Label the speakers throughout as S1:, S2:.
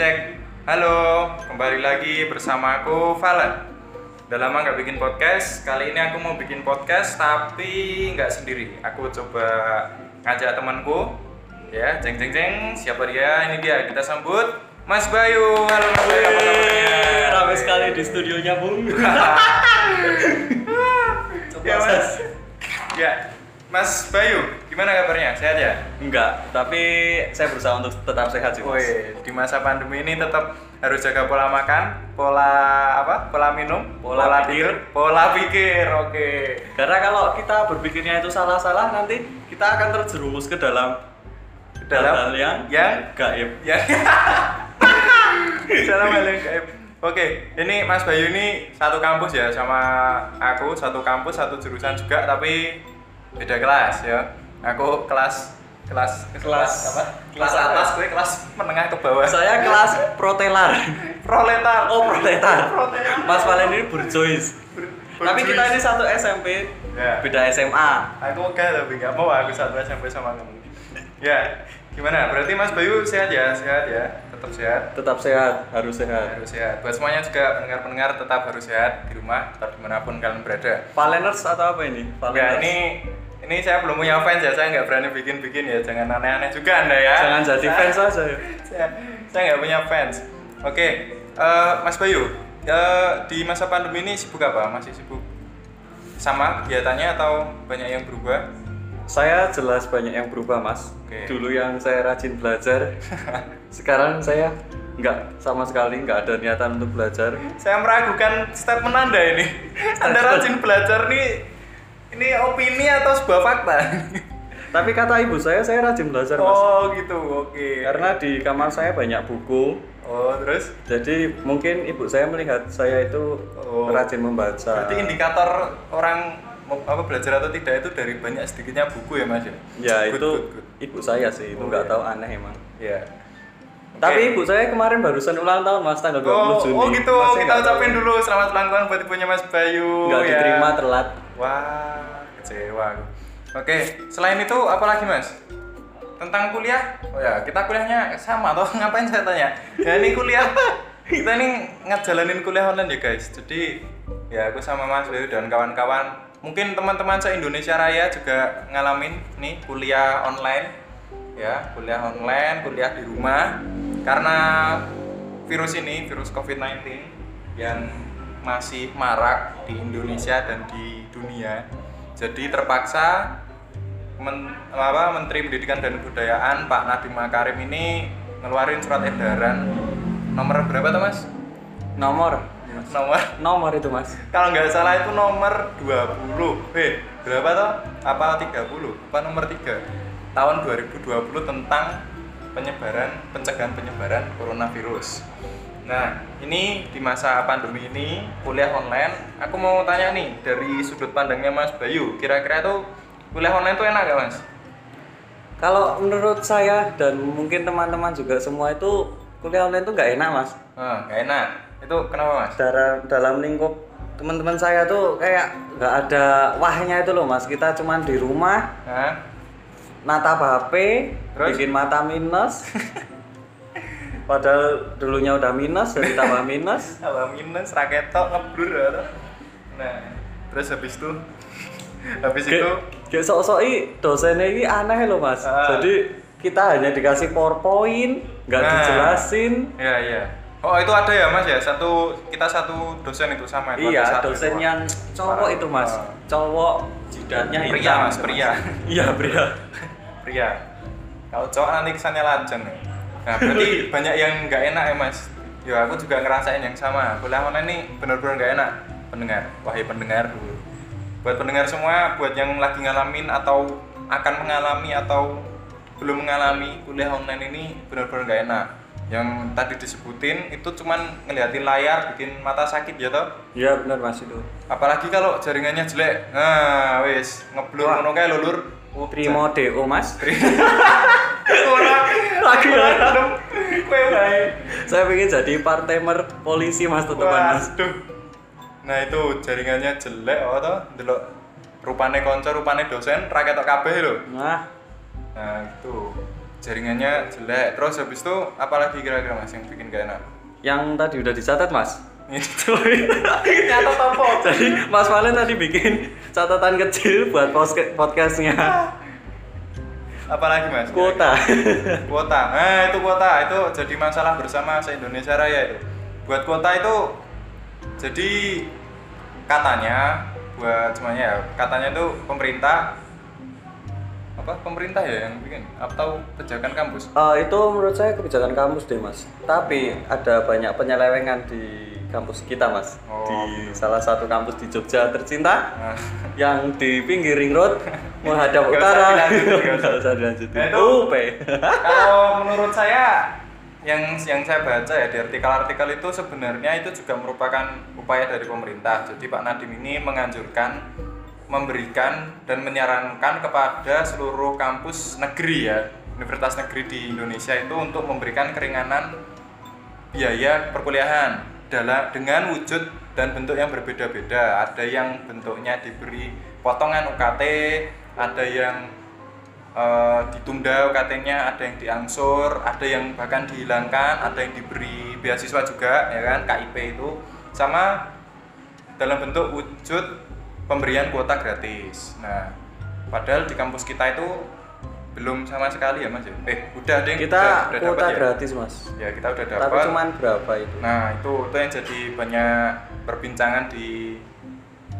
S1: cek. Halo, kembali lagi bersama aku Valen. Udah lama nggak bikin podcast. Kali ini aku mau bikin podcast tapi nggak sendiri. Aku coba ngajak temanku. Ya, jeng jeng jeng. Siapa dia? Ini dia. Kita sambut Mas Bayu. Halo Mas Bayu. Apa kabarnya?
S2: Ramai sekali di studionya, Bung.
S1: Ya Mas. Ya, Mas Bayu. Gimana kabarnya? Sehat ya?
S2: Enggak, tapi saya berusaha untuk tetap sehat sih.
S1: Woi, di masa pandemi ini tetap harus jaga pola makan, pola apa? Pola minum,
S2: Pola pikir.
S1: pola pikir. Oke.
S2: Karena kalau kita berpikirnya itu salah-salah, nanti kita akan terjerumus ke dalam
S1: Dalam
S2: hal yang
S1: yang
S2: gaib.
S1: ya. Dalam hal yang gaib. Oke, ini Mas Bayu ini satu kampus ya sama aku, satu kampus, satu jurusan juga tapi beda kelas ya. Aku kelas kelas
S2: Kelas-
S1: apa? Kelas
S2: kelas apa?
S1: atas, gue kelas menengah ke bawah.
S2: Saya kelas protelar.
S1: proletar.
S2: Oh, proletar.
S1: Proletar.
S2: Mas Valen ini burjois. Tapi kita ini satu SMP,
S1: Ya.
S2: beda SMA.
S1: Aku enggak tapi enggak mau aku satu SMP sama kamu. Ya, gimana? Berarti Mas Bayu sehat ya? Sehat ya? Tetap sehat.
S2: Tetap sehat, harus sehat.
S1: Harus sehat. Buat semuanya juga pendengar-pendengar tetap harus sehat di rumah atau di mana pun kalian berada.
S2: Valeners atau apa ini?
S1: Enggak,
S2: Valeners.
S1: ini ini saya belum punya fans ya, saya nggak berani bikin-bikin ya, jangan aneh-aneh juga anda ya.
S2: Jangan jadi
S1: Saya-
S2: fans aja ya.
S1: saya saya nggak punya fans. Oke, eh, Mas Bayu, eh, di masa pandemi ini sibuk apa? Masih sibuk sama kegiatannya atau banyak yang berubah?
S2: Saya jelas banyak yang berubah mas.
S1: Oke.
S2: Dulu yang saya rajin belajar, sekarang saya nggak sama sekali nggak ada niatan untuk belajar.
S1: Saya meragukan statement Anda ini. Anda rajin belajar nih ini opini atau sebuah fakta?
S2: Tapi kata ibu saya, saya rajin belajar mas.
S1: Oh gitu, oke.
S2: Karena di kamar saya banyak buku,
S1: Oh terus?
S2: jadi mungkin ibu saya melihat saya itu
S1: Oh.
S2: rajin membaca.
S1: Berarti indikator orang apa belajar atau tidak itu dari banyak sedikitnya buku ya mas ya?
S2: Ya
S1: Good,
S2: itu
S1: good, good.
S2: ibu saya sih, itu
S1: Oh,
S2: nggak
S1: iya.
S2: tahu aneh emang.
S1: Iya.
S2: Tapi ibu saya kemarin barusan ulang tahun mas tanggal 20
S1: Oh,
S2: Juni.
S1: oh gitu,
S2: Mas, saya
S1: kita ucapin dulu selamat ulang tahun buat ibunya Mas Bayu
S2: Nggak
S1: ya.
S2: diterima telat.
S1: Wah, kecewa aku. Oke, selain itu apa lagi Mas? Tentang kuliah? Oh ya, kita kuliahnya sama toh, ngapain saya tanya? Ya ini kuliah, kita ini ngejalanin kuliah online ya guys. Jadi ya aku sama Mas Bayu dan kawan-kawan, mungkin teman-teman se-Indonesia Raya juga ngalamin nih kuliah online ya, kuliah online, kuliah di rumah karena virus ini, virus COVID-19 yang masih marak di Indonesia dan di dunia. Jadi terpaksa Men- apa, Menteri Pendidikan dan Kebudayaan Pak Nadiem Makarim ini ngeluarin surat edaran nomor berapa tuh Mas?
S2: Nomor,
S1: Nomor
S2: nomor itu mas.
S1: kalau nggak salah itu nomor 20. Eh, berapa tuh? Apa 30? Apa nomor 3? Tahun 2020 tentang penyebaran pencegahan penyebaran coronavirus. Nah, ini di masa pandemi ini kuliah online, aku mau tanya nih dari sudut pandangnya Mas Bayu, kira-kira tuh kuliah online tuh enak gak Mas?
S2: Kalau menurut saya dan mungkin teman-teman juga semua itu kuliah online itu nggak enak mas.
S1: Ah, nggak enak. Itu kenapa Mas?
S2: Dalam dalam lingkup teman-teman saya tuh kayak nggak ada wahnya itu loh mas. Kita cuman di rumah
S1: Hah?
S2: natap HP,
S1: Terus?
S2: bikin mata minus. Padahal dulunya udah minus, jadi tambah minus.
S1: Apa minus raketok ngeblur atau? Nah, terus habis itu habis itu
S2: Kayak sok-soki dosennya ini aneh loh mas.
S1: Ah.
S2: Jadi kita hanya dikasih powerpoint, nggak
S1: Nah.
S2: dijelasin.
S1: ya ya. Oh, itu ada ya Mas ya? Satu kita satu dosen itu sama itu
S2: Iya,
S1: satu
S2: dosen
S1: itu.
S2: yang cowok itu mas,
S1: Ah.
S2: cowok jidatnya hitam.
S1: Pria, Mas, pria.
S2: Iya pria.
S1: pria. Kalau cowok nanti kesannya lajang. Nah, berarti banyak yang nggak enak ya Mas. Ya aku juga ngerasain yang sama. Kuliah online ini benar-benar nggak enak. Pendengar, wahai pendengar dulu. Buat pendengar semua, buat yang lagi ngalamin atau akan mengalami atau belum mengalami kuliah online ini benar-benar nggak enak. Yang tadi disebutin itu cuman ngeliatin layar bikin mata sakit ya toh.
S2: Iya benar mas itu.
S1: Apalagi kalau jaringannya jelek. Nah, wis ngeblur ngono kae lho, Lur.
S2: Primo DO mas. Saya pengen jadi part-timer polisi mas teman mas.
S1: Nah, itu jaringannya jelek apa toh? Delok. Rupane kanca, rupane dosen, ra ketok kabeh lho.
S2: Nah.
S1: Nah, itu. jaringannya jelek. Terus habis itu apalagi kira-kira mas yang bikin gak enak?
S2: Yang tadi udah dicatat mas.
S1: itu. Topo
S2: Jadi Mas Valen tadi bikin catatan kecil buat podcastnya
S1: apalagi mas?
S2: Kuota.
S1: kuota. Nah itu kuota. Itu jadi masalah bersama se Indonesia Raya itu. Buat kuota itu jadi katanya buat semuanya ya katanya itu pemerintah apa pemerintah ya yang bikin? Atau kebijakan kampus?
S2: Eh, itu menurut saya kebijakan kampus deh mas. Tapi ada banyak penyelewengan di kampus kita mas.
S1: Oh,
S2: di
S1: gitu.
S2: salah satu kampus di Jogja tercinta
S1: Nah,
S2: yang di pinggir ring road menghadap
S1: usah
S2: utara.
S1: Nggak usah
S2: dilanjutin.
S1: Nah, itu-
S2: UP.
S1: kalau menurut saya yang yang saya baca ya di artikel-artikel itu sebenarnya itu juga merupakan upaya dari pemerintah. Jadi Pak Nadiem ini menganjurkan memberikan dan menyarankan kepada seluruh kampus negeri ya, universitas negeri di Indonesia itu untuk memberikan keringanan biaya perkuliahan dalam dengan wujud dan bentuk yang berbeda-beda. Ada yang bentuknya diberi potongan UKT, ada yang eh, ditunda UKT-nya, ada yang diangsur, ada yang bahkan dihilangkan, ada yang diberi beasiswa juga, ya kan, KIP itu, sama dalam bentuk wujud pemberian kuota gratis. Nah, padahal di kampus kita itu belum sama sekali ya mas ya? Eh, udah deh,
S2: Kita
S1: udah, udah
S2: kuota
S1: dapat ya?
S2: gratis mas.
S1: Ya kita udah
S2: Tapi
S1: dapat.
S2: cuman berapa itu?
S1: Nah itu itu yang jadi banyak perbincangan di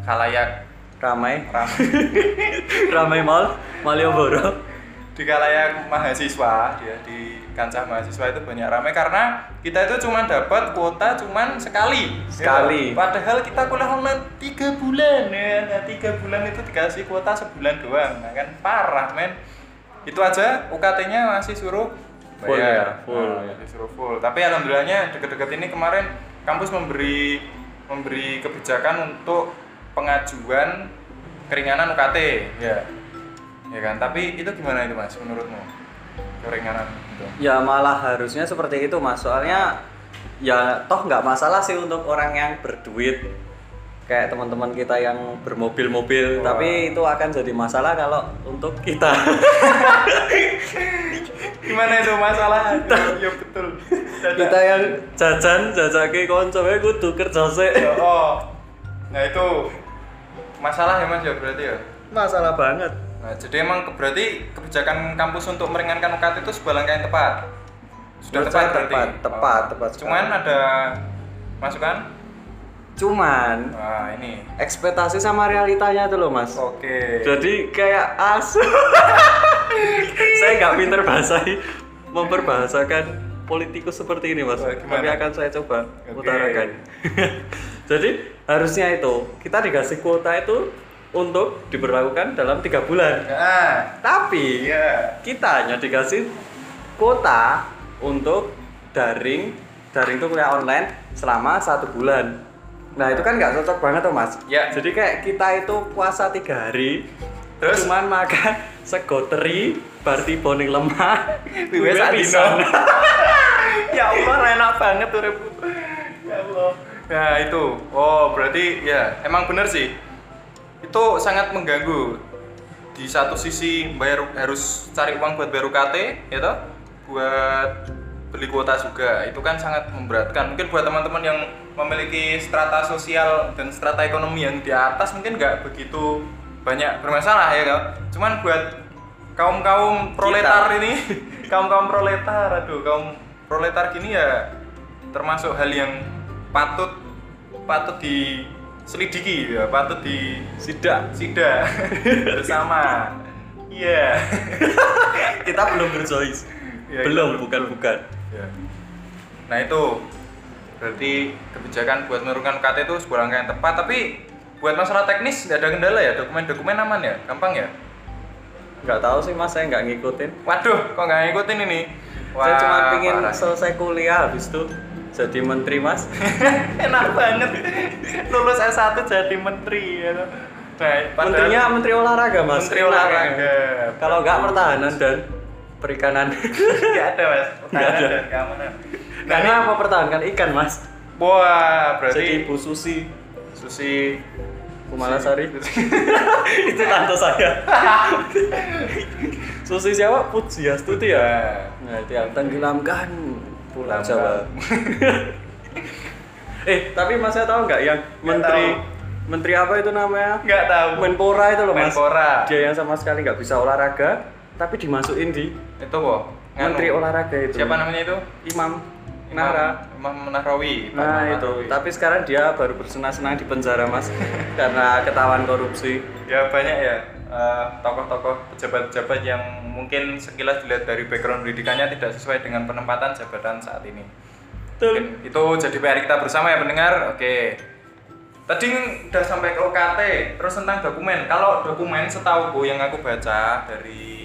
S1: khalayak
S2: Ramai.
S1: ramai
S2: Ramai Mall, Malioboro.
S1: di khalayak mahasiswa ya di kancah mahasiswa itu banyak ramai karena kita itu cuma dapat kuota cuma sekali
S2: Sekali.
S1: Ya, padahal kita kuliah online tiga bulan ya nah, tiga bulan itu dikasih kuota sebulan doang nah, kan parah men itu aja UKT-nya masih suruh
S2: Full
S1: bayar.
S2: ya, full.
S1: Nah, masih suruh full. Tapi alhamdulillahnya deket-deket ini kemarin kampus memberi memberi kebijakan untuk pengajuan keringanan UKT ya. Ya kan? Tapi itu gimana itu mas menurutmu? Keringanan itu?
S2: Ya malah harusnya seperti itu mas. Soalnya ya toh nggak masalah sih untuk orang yang berduit kayak teman-teman kita yang bermobil-mobil.
S1: Wah.
S2: Tapi itu akan jadi masalah kalau untuk kita.
S1: gimana itu masalah ya betul
S2: kita yang jajan jajake konco wae kudu kerja.
S1: Ya, oh nah itu masalah ya mas ya berarti ya
S2: Masalah banget.
S1: nah jadi emang ke- berarti kebijakan kampus untuk meringankan UKT itu sebuah langkah yang tepat sudah
S2: Menurut
S1: tepat berarti
S2: tepat, tepat,
S1: Oh.
S2: tepat
S1: cuman ada masukan
S2: Cuman
S1: nah ini
S2: ekspektasi sama realitanya tuh loh mas.
S1: oke
S2: Jadi kayak asu. saya nggak pinter bahasa memperbahasakan politikus seperti ini mas. Tapi akan saya coba
S1: Oke.
S2: utarakan. Jadi harusnya itu kita dikasih kuota itu untuk diberlakukan dalam tiga bulan.
S1: nah
S2: Tapi
S1: iya
S2: kita hanya dikasih kuota untuk daring daring itu kuliah online selama satu bulan. Nah itu kan nggak cocok banget tuh mas.
S1: Ya.
S2: Jadi kayak kita itu puasa tiga hari,
S1: Terus?
S2: cuman makan sego teri, barti boning lemah,
S1: Wiwes
S2: wiwes
S1: adino.
S2: pisan.
S1: ya Allah enak banget tuh Rebu. ya Allah nah itu oh berarti ya emang bener sih itu sangat mengganggu di satu sisi bayar harus cari uang buat bayar UKT ya toh buat beli kuota juga. Itu kan sangat memberatkan. Mungkin buat teman-teman yang memiliki strata sosial dan strata ekonomi yang di atas mungkin nggak begitu banyak bermasalah ya kan cuman buat kaum kaum proletar ini kaum kaum proletar aduh kaum proletar gini ya termasuk hal yang patut patut diselidiki ya patut di
S2: Sidak.
S1: sida bersama. Iya.
S2: Kita belum berjois.
S1: Ya,
S2: belum,
S1: kita
S2: bukan bukan.
S1: Ya. Nah itu berarti kebijakan buat menurunkan UKT itu sebuah langkah yang tepat tapi buat masalah teknis nggak ada kendala ya dokumen-dokumen aman ya gampang ya
S2: Nggak tahu sih mas, saya nggak ngikutin.
S1: waduh kok nggak ngikutin ini
S2: saya cuma pingin
S1: parah.
S2: selesai kuliah habis itu jadi menteri mas.
S1: enak banget lulus S1 jadi menteri ya. nah,
S2: Menterinya menteri olahraga mas.
S1: Menteri olahraga.
S2: ya. Kalau nggak pertahanan dan perikanan.
S1: nggak ada mas
S2: Nggak ada.
S1: dan keamanan nah
S2: Karena apa pertahankan ikan mas?
S1: wah berarti
S2: Jadi Bu Susi
S1: Susi
S2: Kumalasari itu tante saya. Susi siapa? Pujiastuti ya?
S1: Ya.
S2: Nah, itu yang tenggelamkan Pulau. Jawa. eh, tapi Mas saya tahu nggak yang menteri menteri apa itu namanya?
S1: Nggak tahu.
S2: Menpora itu loh Mas.
S1: Menpora.
S2: Dia yang sama sekali nggak bisa olahraga, tapi dimasukin di
S1: Itu kok.
S2: menteri olahraga itu.
S1: Siapa namanya itu?
S2: Imam Nara.
S1: Imam Nahrawi.
S2: Nah itu, tapi sekarang dia baru bersenang-senang di penjara mas karena ketahuan korupsi.
S1: ya banyak ya eh, tokoh-tokoh pejabat-pejabat yang mungkin sekilas dilihat dari background pendidikannya tidak sesuai dengan penempatan jabatan saat ini. Mungkin itu jadi PR kita bersama ya pendengar. Oke. Tadi udah sampai ke OKT, terus tentang dokumen. Kalau dokumen setahu yang aku baca dari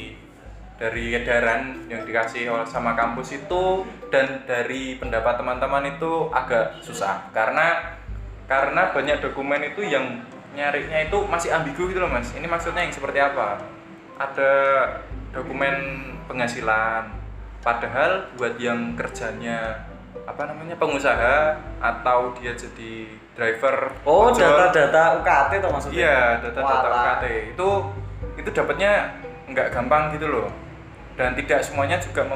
S1: dari edaran yang dikasih oleh sama kampus itu dan dari pendapat teman-teman itu agak susah karena karena banyak dokumen itu yang nyarinya itu masih ambigu gitu loh mas ini maksudnya yang seperti apa ada dokumen penghasilan padahal buat yang kerjanya apa namanya pengusaha atau dia jadi driver
S2: Oh data-data UKT tuh maksudnya?
S1: Iya, data-data. UKT itu itu dapatnya nggak gampang gitu loh. Dan tidak semuanya juga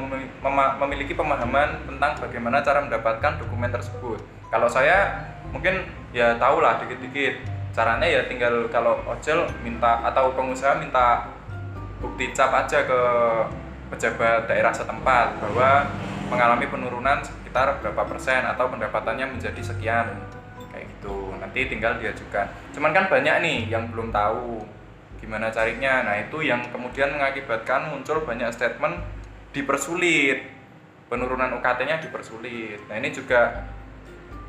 S1: memiliki pemahaman tentang bagaimana cara mendapatkan dokumen tersebut. Kalau saya mungkin ya tahu lah dikit-dikit. Caranya ya tinggal kalau ojol minta atau pengusaha minta bukti cap aja ke pejabat daerah setempat bahwa mengalami penurunan sekitar berapa persen atau pendapatannya menjadi sekian kayak gitu nanti tinggal diajukan cuman kan banyak nih yang belum tahu gimana carinya nah itu yang kemudian mengakibatkan muncul banyak statement dipersulit. Penurunan UKT-nya dipersulit. Nah ini juga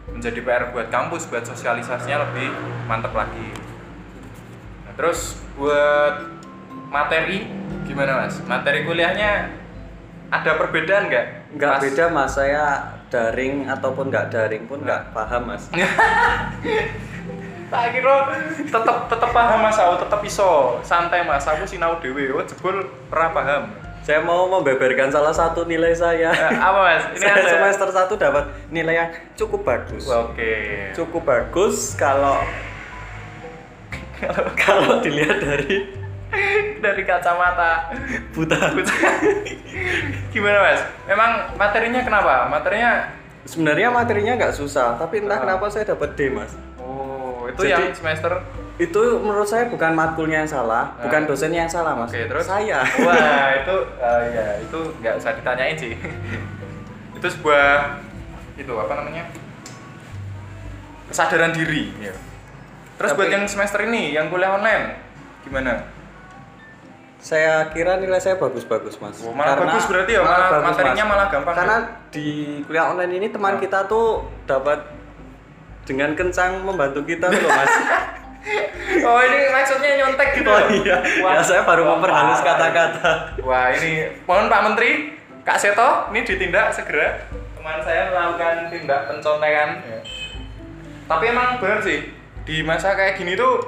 S1: menjadi PR buat kampus buat sosialisasinya lebih mantap lagi. Nah, terus buat materi gimana mas? Materi kuliahnya ada perbedaan nggak?
S2: Nggak beda mas, saya daring ataupun nggak daring pun nggak paham mas.
S1: tak kira tetep tetep paham mas. Aku tetep iso. Santai mas. Aku sinau dewe oh jebul ora paham.
S2: Saya mau membeberkan salah satu nilai saya.
S1: Eh, apa mas? Ini
S2: saya
S1: ada
S2: semester 1 dapat nilai yang cukup bagus.
S1: oke.
S2: Cukup bagus kalau kalau dilihat dari
S1: dari kacamata.
S2: Buta.
S1: gimana mas? Emang materinya kenapa? Materinya
S2: Sebenarnya materinya nggak susah, tapi entah
S1: Ah.
S2: kenapa saya dapat D mas.
S1: Itu
S2: Jadi-
S1: yang semester
S2: Itu menurut saya bukan matkulnya yang salah,
S1: Ah.
S2: bukan dosennya yang salah mas.
S1: Oke, terus?
S2: Saya.
S1: Wah, itu eh, ya itu nggak usah ditanyain sih. itu sebuah itu apa namanya? kesadaran diri. Ya. Terus
S2: Tapi-
S1: buat yang semester ini, yang kuliah online, gimana?
S2: Saya kira nilai saya bagus-bagus mas.
S1: Oh, malah bagus berarti ya, malah materinya malah gampang
S2: Karena
S1: ya?
S2: di kuliah online ini teman
S1: Ah.
S2: kita tuh dapat dengan kencang membantu kita tuh loh mas.
S1: Oh, ini maksudnya nyontek gitu.
S2: oh iya. ya saya baru
S1: Wah,
S2: memperhalus kata-kata.
S1: Wah, ini mohon Pak Menteri, Kak Seto, ini ditindak segera. Teman saya melakukan tindak pencontekan. Tapi emang benar sih, di masa kayak gini tuh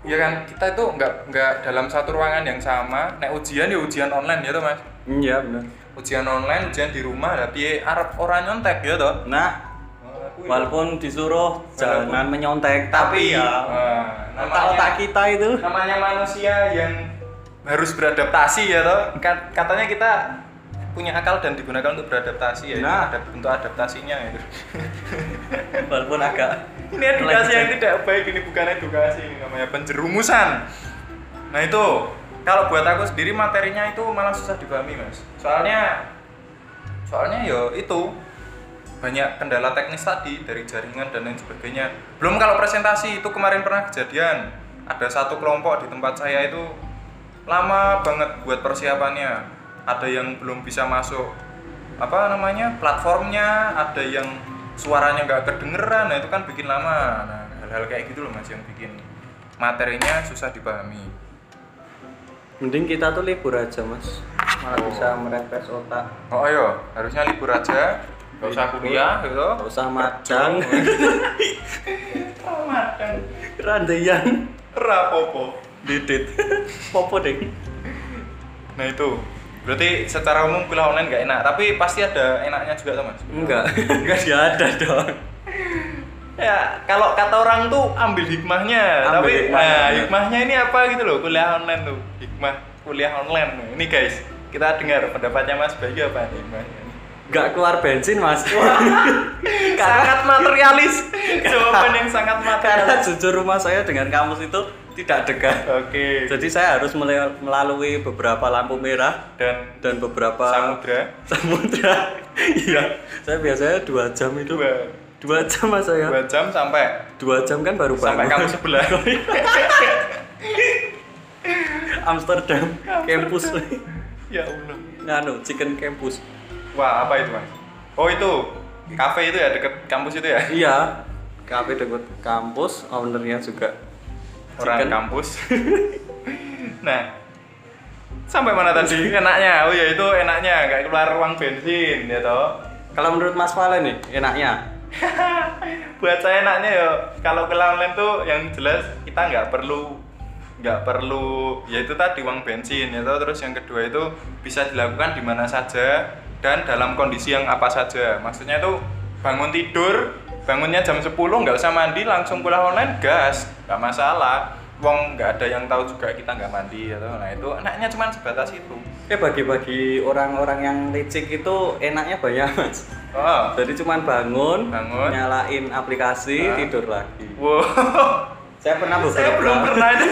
S1: ya kan kita itu nggak nggak dalam satu ruangan yang sama. Nek ujian ya ujian online ya toh Mas.
S2: Iya benar.
S1: Ujian online, ujian di rumah, tapi Arab orang nyontek ya toh.
S2: Nah, walaupun disuruh jangan menyontek, tapi,
S1: Tapi,
S2: ya
S1: nah,
S2: otak-otak kita itu.
S1: namanya manusia yang harus beradaptasi ya toh. Kat- katanya kita punya akal dan digunakan untuk beradaptasi ya
S2: Nah.
S1: ada bentuk adaptasinya itu.
S2: Walaupun agak
S1: ini edukasi yang tidak baik ini bukan edukasi ini namanya penjerumusan. Nah itu kalau buat aku sendiri materinya itu malah susah dipahami mas. Soalnya soalnya ya itu banyak kendala teknis tadi dari jaringan dan lain sebagainya. Belum kalau presentasi itu kemarin pernah kejadian. Ada satu kelompok di tempat saya itu lama banget buat persiapannya. Ada yang belum bisa masuk apa namanya platformnya ada yang suaranya nggak kedengeran nah itu kan bikin lama. Nah hal-hal kayak gitu loh mas yang bikin materinya susah dipahami.
S2: Mending kita tuh libur aja mas. Malah
S1: Oh.
S2: bisa merefresh otak.
S1: Oh ayo harusnya libur aja nggak usah kuliah gitu.
S2: nggak usah madang
S1: oh madang
S2: randeyan
S1: rapopo
S2: didit. Popo deh
S1: nah itu. Berarti secara umum kuliah online nggak enak tapi pasti ada enaknya juga tuh mas?
S2: Enggak. Enggak dia ada dong.
S1: Ya kalau kata orang tuh ambil hikmahnya.
S2: Ambil
S1: tapi
S2: hikmahnya,
S1: nah hikmahnya ini apa gitu loh kuliah online tuh. Hikmah kuliah online. Ini guys, kita dengar pendapatnya Mas Bayu apa nih?
S2: Nggak keluar bensin mas.
S1: sangat materialis. Jawaban yang sangat
S2: Karena
S1: materialis.
S2: jujur rumah saya dengan kampus itu tidak dekat.
S1: Oke.
S2: Jadi saya harus melalui beberapa lampu merah
S1: Dan
S2: dan beberapa
S1: samudra
S2: samudra. Iya, saya biasanya dua jam itu.
S1: dua
S2: Dua jam mas saya.
S1: dua jam sampai
S2: Dua jam kan baru
S1: sampai
S2: bangun.
S1: kamu sebelah.
S2: Amsterdam campus.
S1: ya Allah.
S2: Nganu, chicken campus.
S1: Wah apa itu mas? Oh itu kafe itu ya deket kampus itu ya?
S2: Iya, kafe dekat kampus, ownernya juga
S1: Orang
S2: chicken.
S1: kampus. nah sampai mana tadi enaknya? Oh ya itu enaknya nggak keluar uang bensin ya toh.
S2: Kalau menurut Mas Valen nih, enaknya
S1: buat saya enaknya ya kalau ke online tuh yang jelas kita nggak perlu nggak perlu ya itu tadi uang bensin ya toh. terus yang kedua itu bisa dilakukan di mana saja dan dalam kondisi yang apa saja maksudnya itu bangun tidur bangunnya jam 10 nggak usah mandi langsung kuliah online gas nggak masalah wong nggak ada yang tahu juga kita nggak mandi toh. nah itu enaknya cuma sebatas itu
S2: Eh bagi-bagi orang-orang yang licik itu enaknya banyak mas.
S1: oh
S2: Jadi cuman bangun,
S1: Bangun.
S2: nyalain aplikasi,
S1: Ah.
S2: tidur lagi.
S1: wow
S2: Saya pernah beberapa,
S1: saya belum pernah itu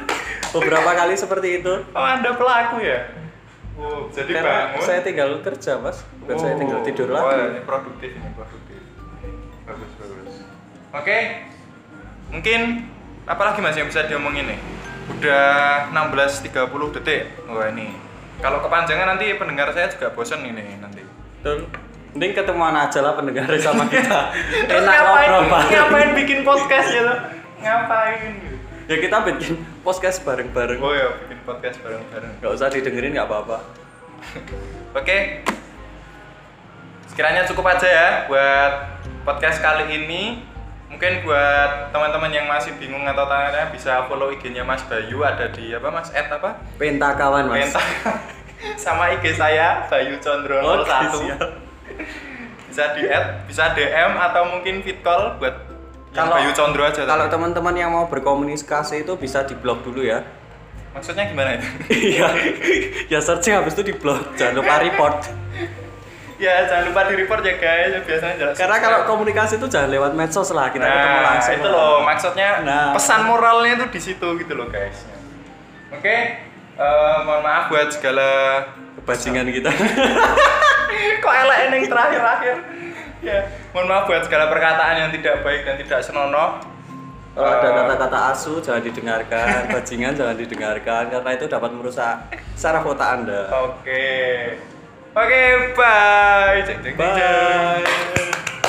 S2: beberapa kali seperti itu.
S1: oh anda pelaku ya wow jadi
S2: Karena
S1: bangun
S2: saya tinggal kerja mas, bukan saya tinggal tidur
S1: Oh,
S2: lagi.
S1: ini produktif ini produktif. Bagus bagus. Oke, mungkin apa lagi mas yang bisa diomongin nih? Udah 16.30 detik. Wah ini. Kalau kepanjangan nanti pendengar saya juga bosen ini nanti.
S2: Betul. Mending ketemuan aja lah pendengar sama kita. Enak
S1: ngapain,
S2: ngobrol
S1: ngapain bikin podcast ya lo? Ngapain?
S2: Ya kita bikin podcast bareng-bareng.
S1: Oh ya bikin podcast bareng-bareng.
S2: Gak usah didengerin nggak apa-apa.
S1: Oke. Sekiranya cukup aja ya buat podcast kali ini. Mungkin buat teman-teman yang masih bingung atau tanya bisa follow IG-nya Mas Bayu ada di apa Mas Ed apa?
S2: Pentakawan mas.
S1: Penta. Sama IG saya Bayu Condro 01.
S2: Oke, siap.
S1: Bisa di add, bisa DM atau mungkin fit call buat
S2: Kalau-
S1: Bayu Condro aja.
S2: Kalau teman-teman yang mau berkomunikasi itu bisa di blog dulu ya.
S1: Maksudnya gimana itu?
S2: Iya. ya searching habis itu di blog. Jangan lupa report.
S1: ya jangan lupa di report ya guys. Biasanya jelas.
S2: Karena kalau komunikasi itu jangan lewat medsos lah, kita ketemu
S1: nah,
S2: langsung.
S1: itu loh maksudnya
S2: Nah.
S1: pesan moralnya tuh di situ gitu loh guys. Oke, eh, mohon maaf buat segala
S2: Bajingan kita.
S1: kok elek yang terakhir-akhir. Ya, mohon maaf buat segala perkataan yang tidak baik dan tidak senonoh.
S2: Kalau ada
S1: Eh,
S2: kata-kata asu jangan didengarkan, bajingan jangan didengarkan karena itu dapat merusak saraf otak Anda.
S1: Oke. Oke, bye. Cek, cek, cek, cek.
S2: Bye.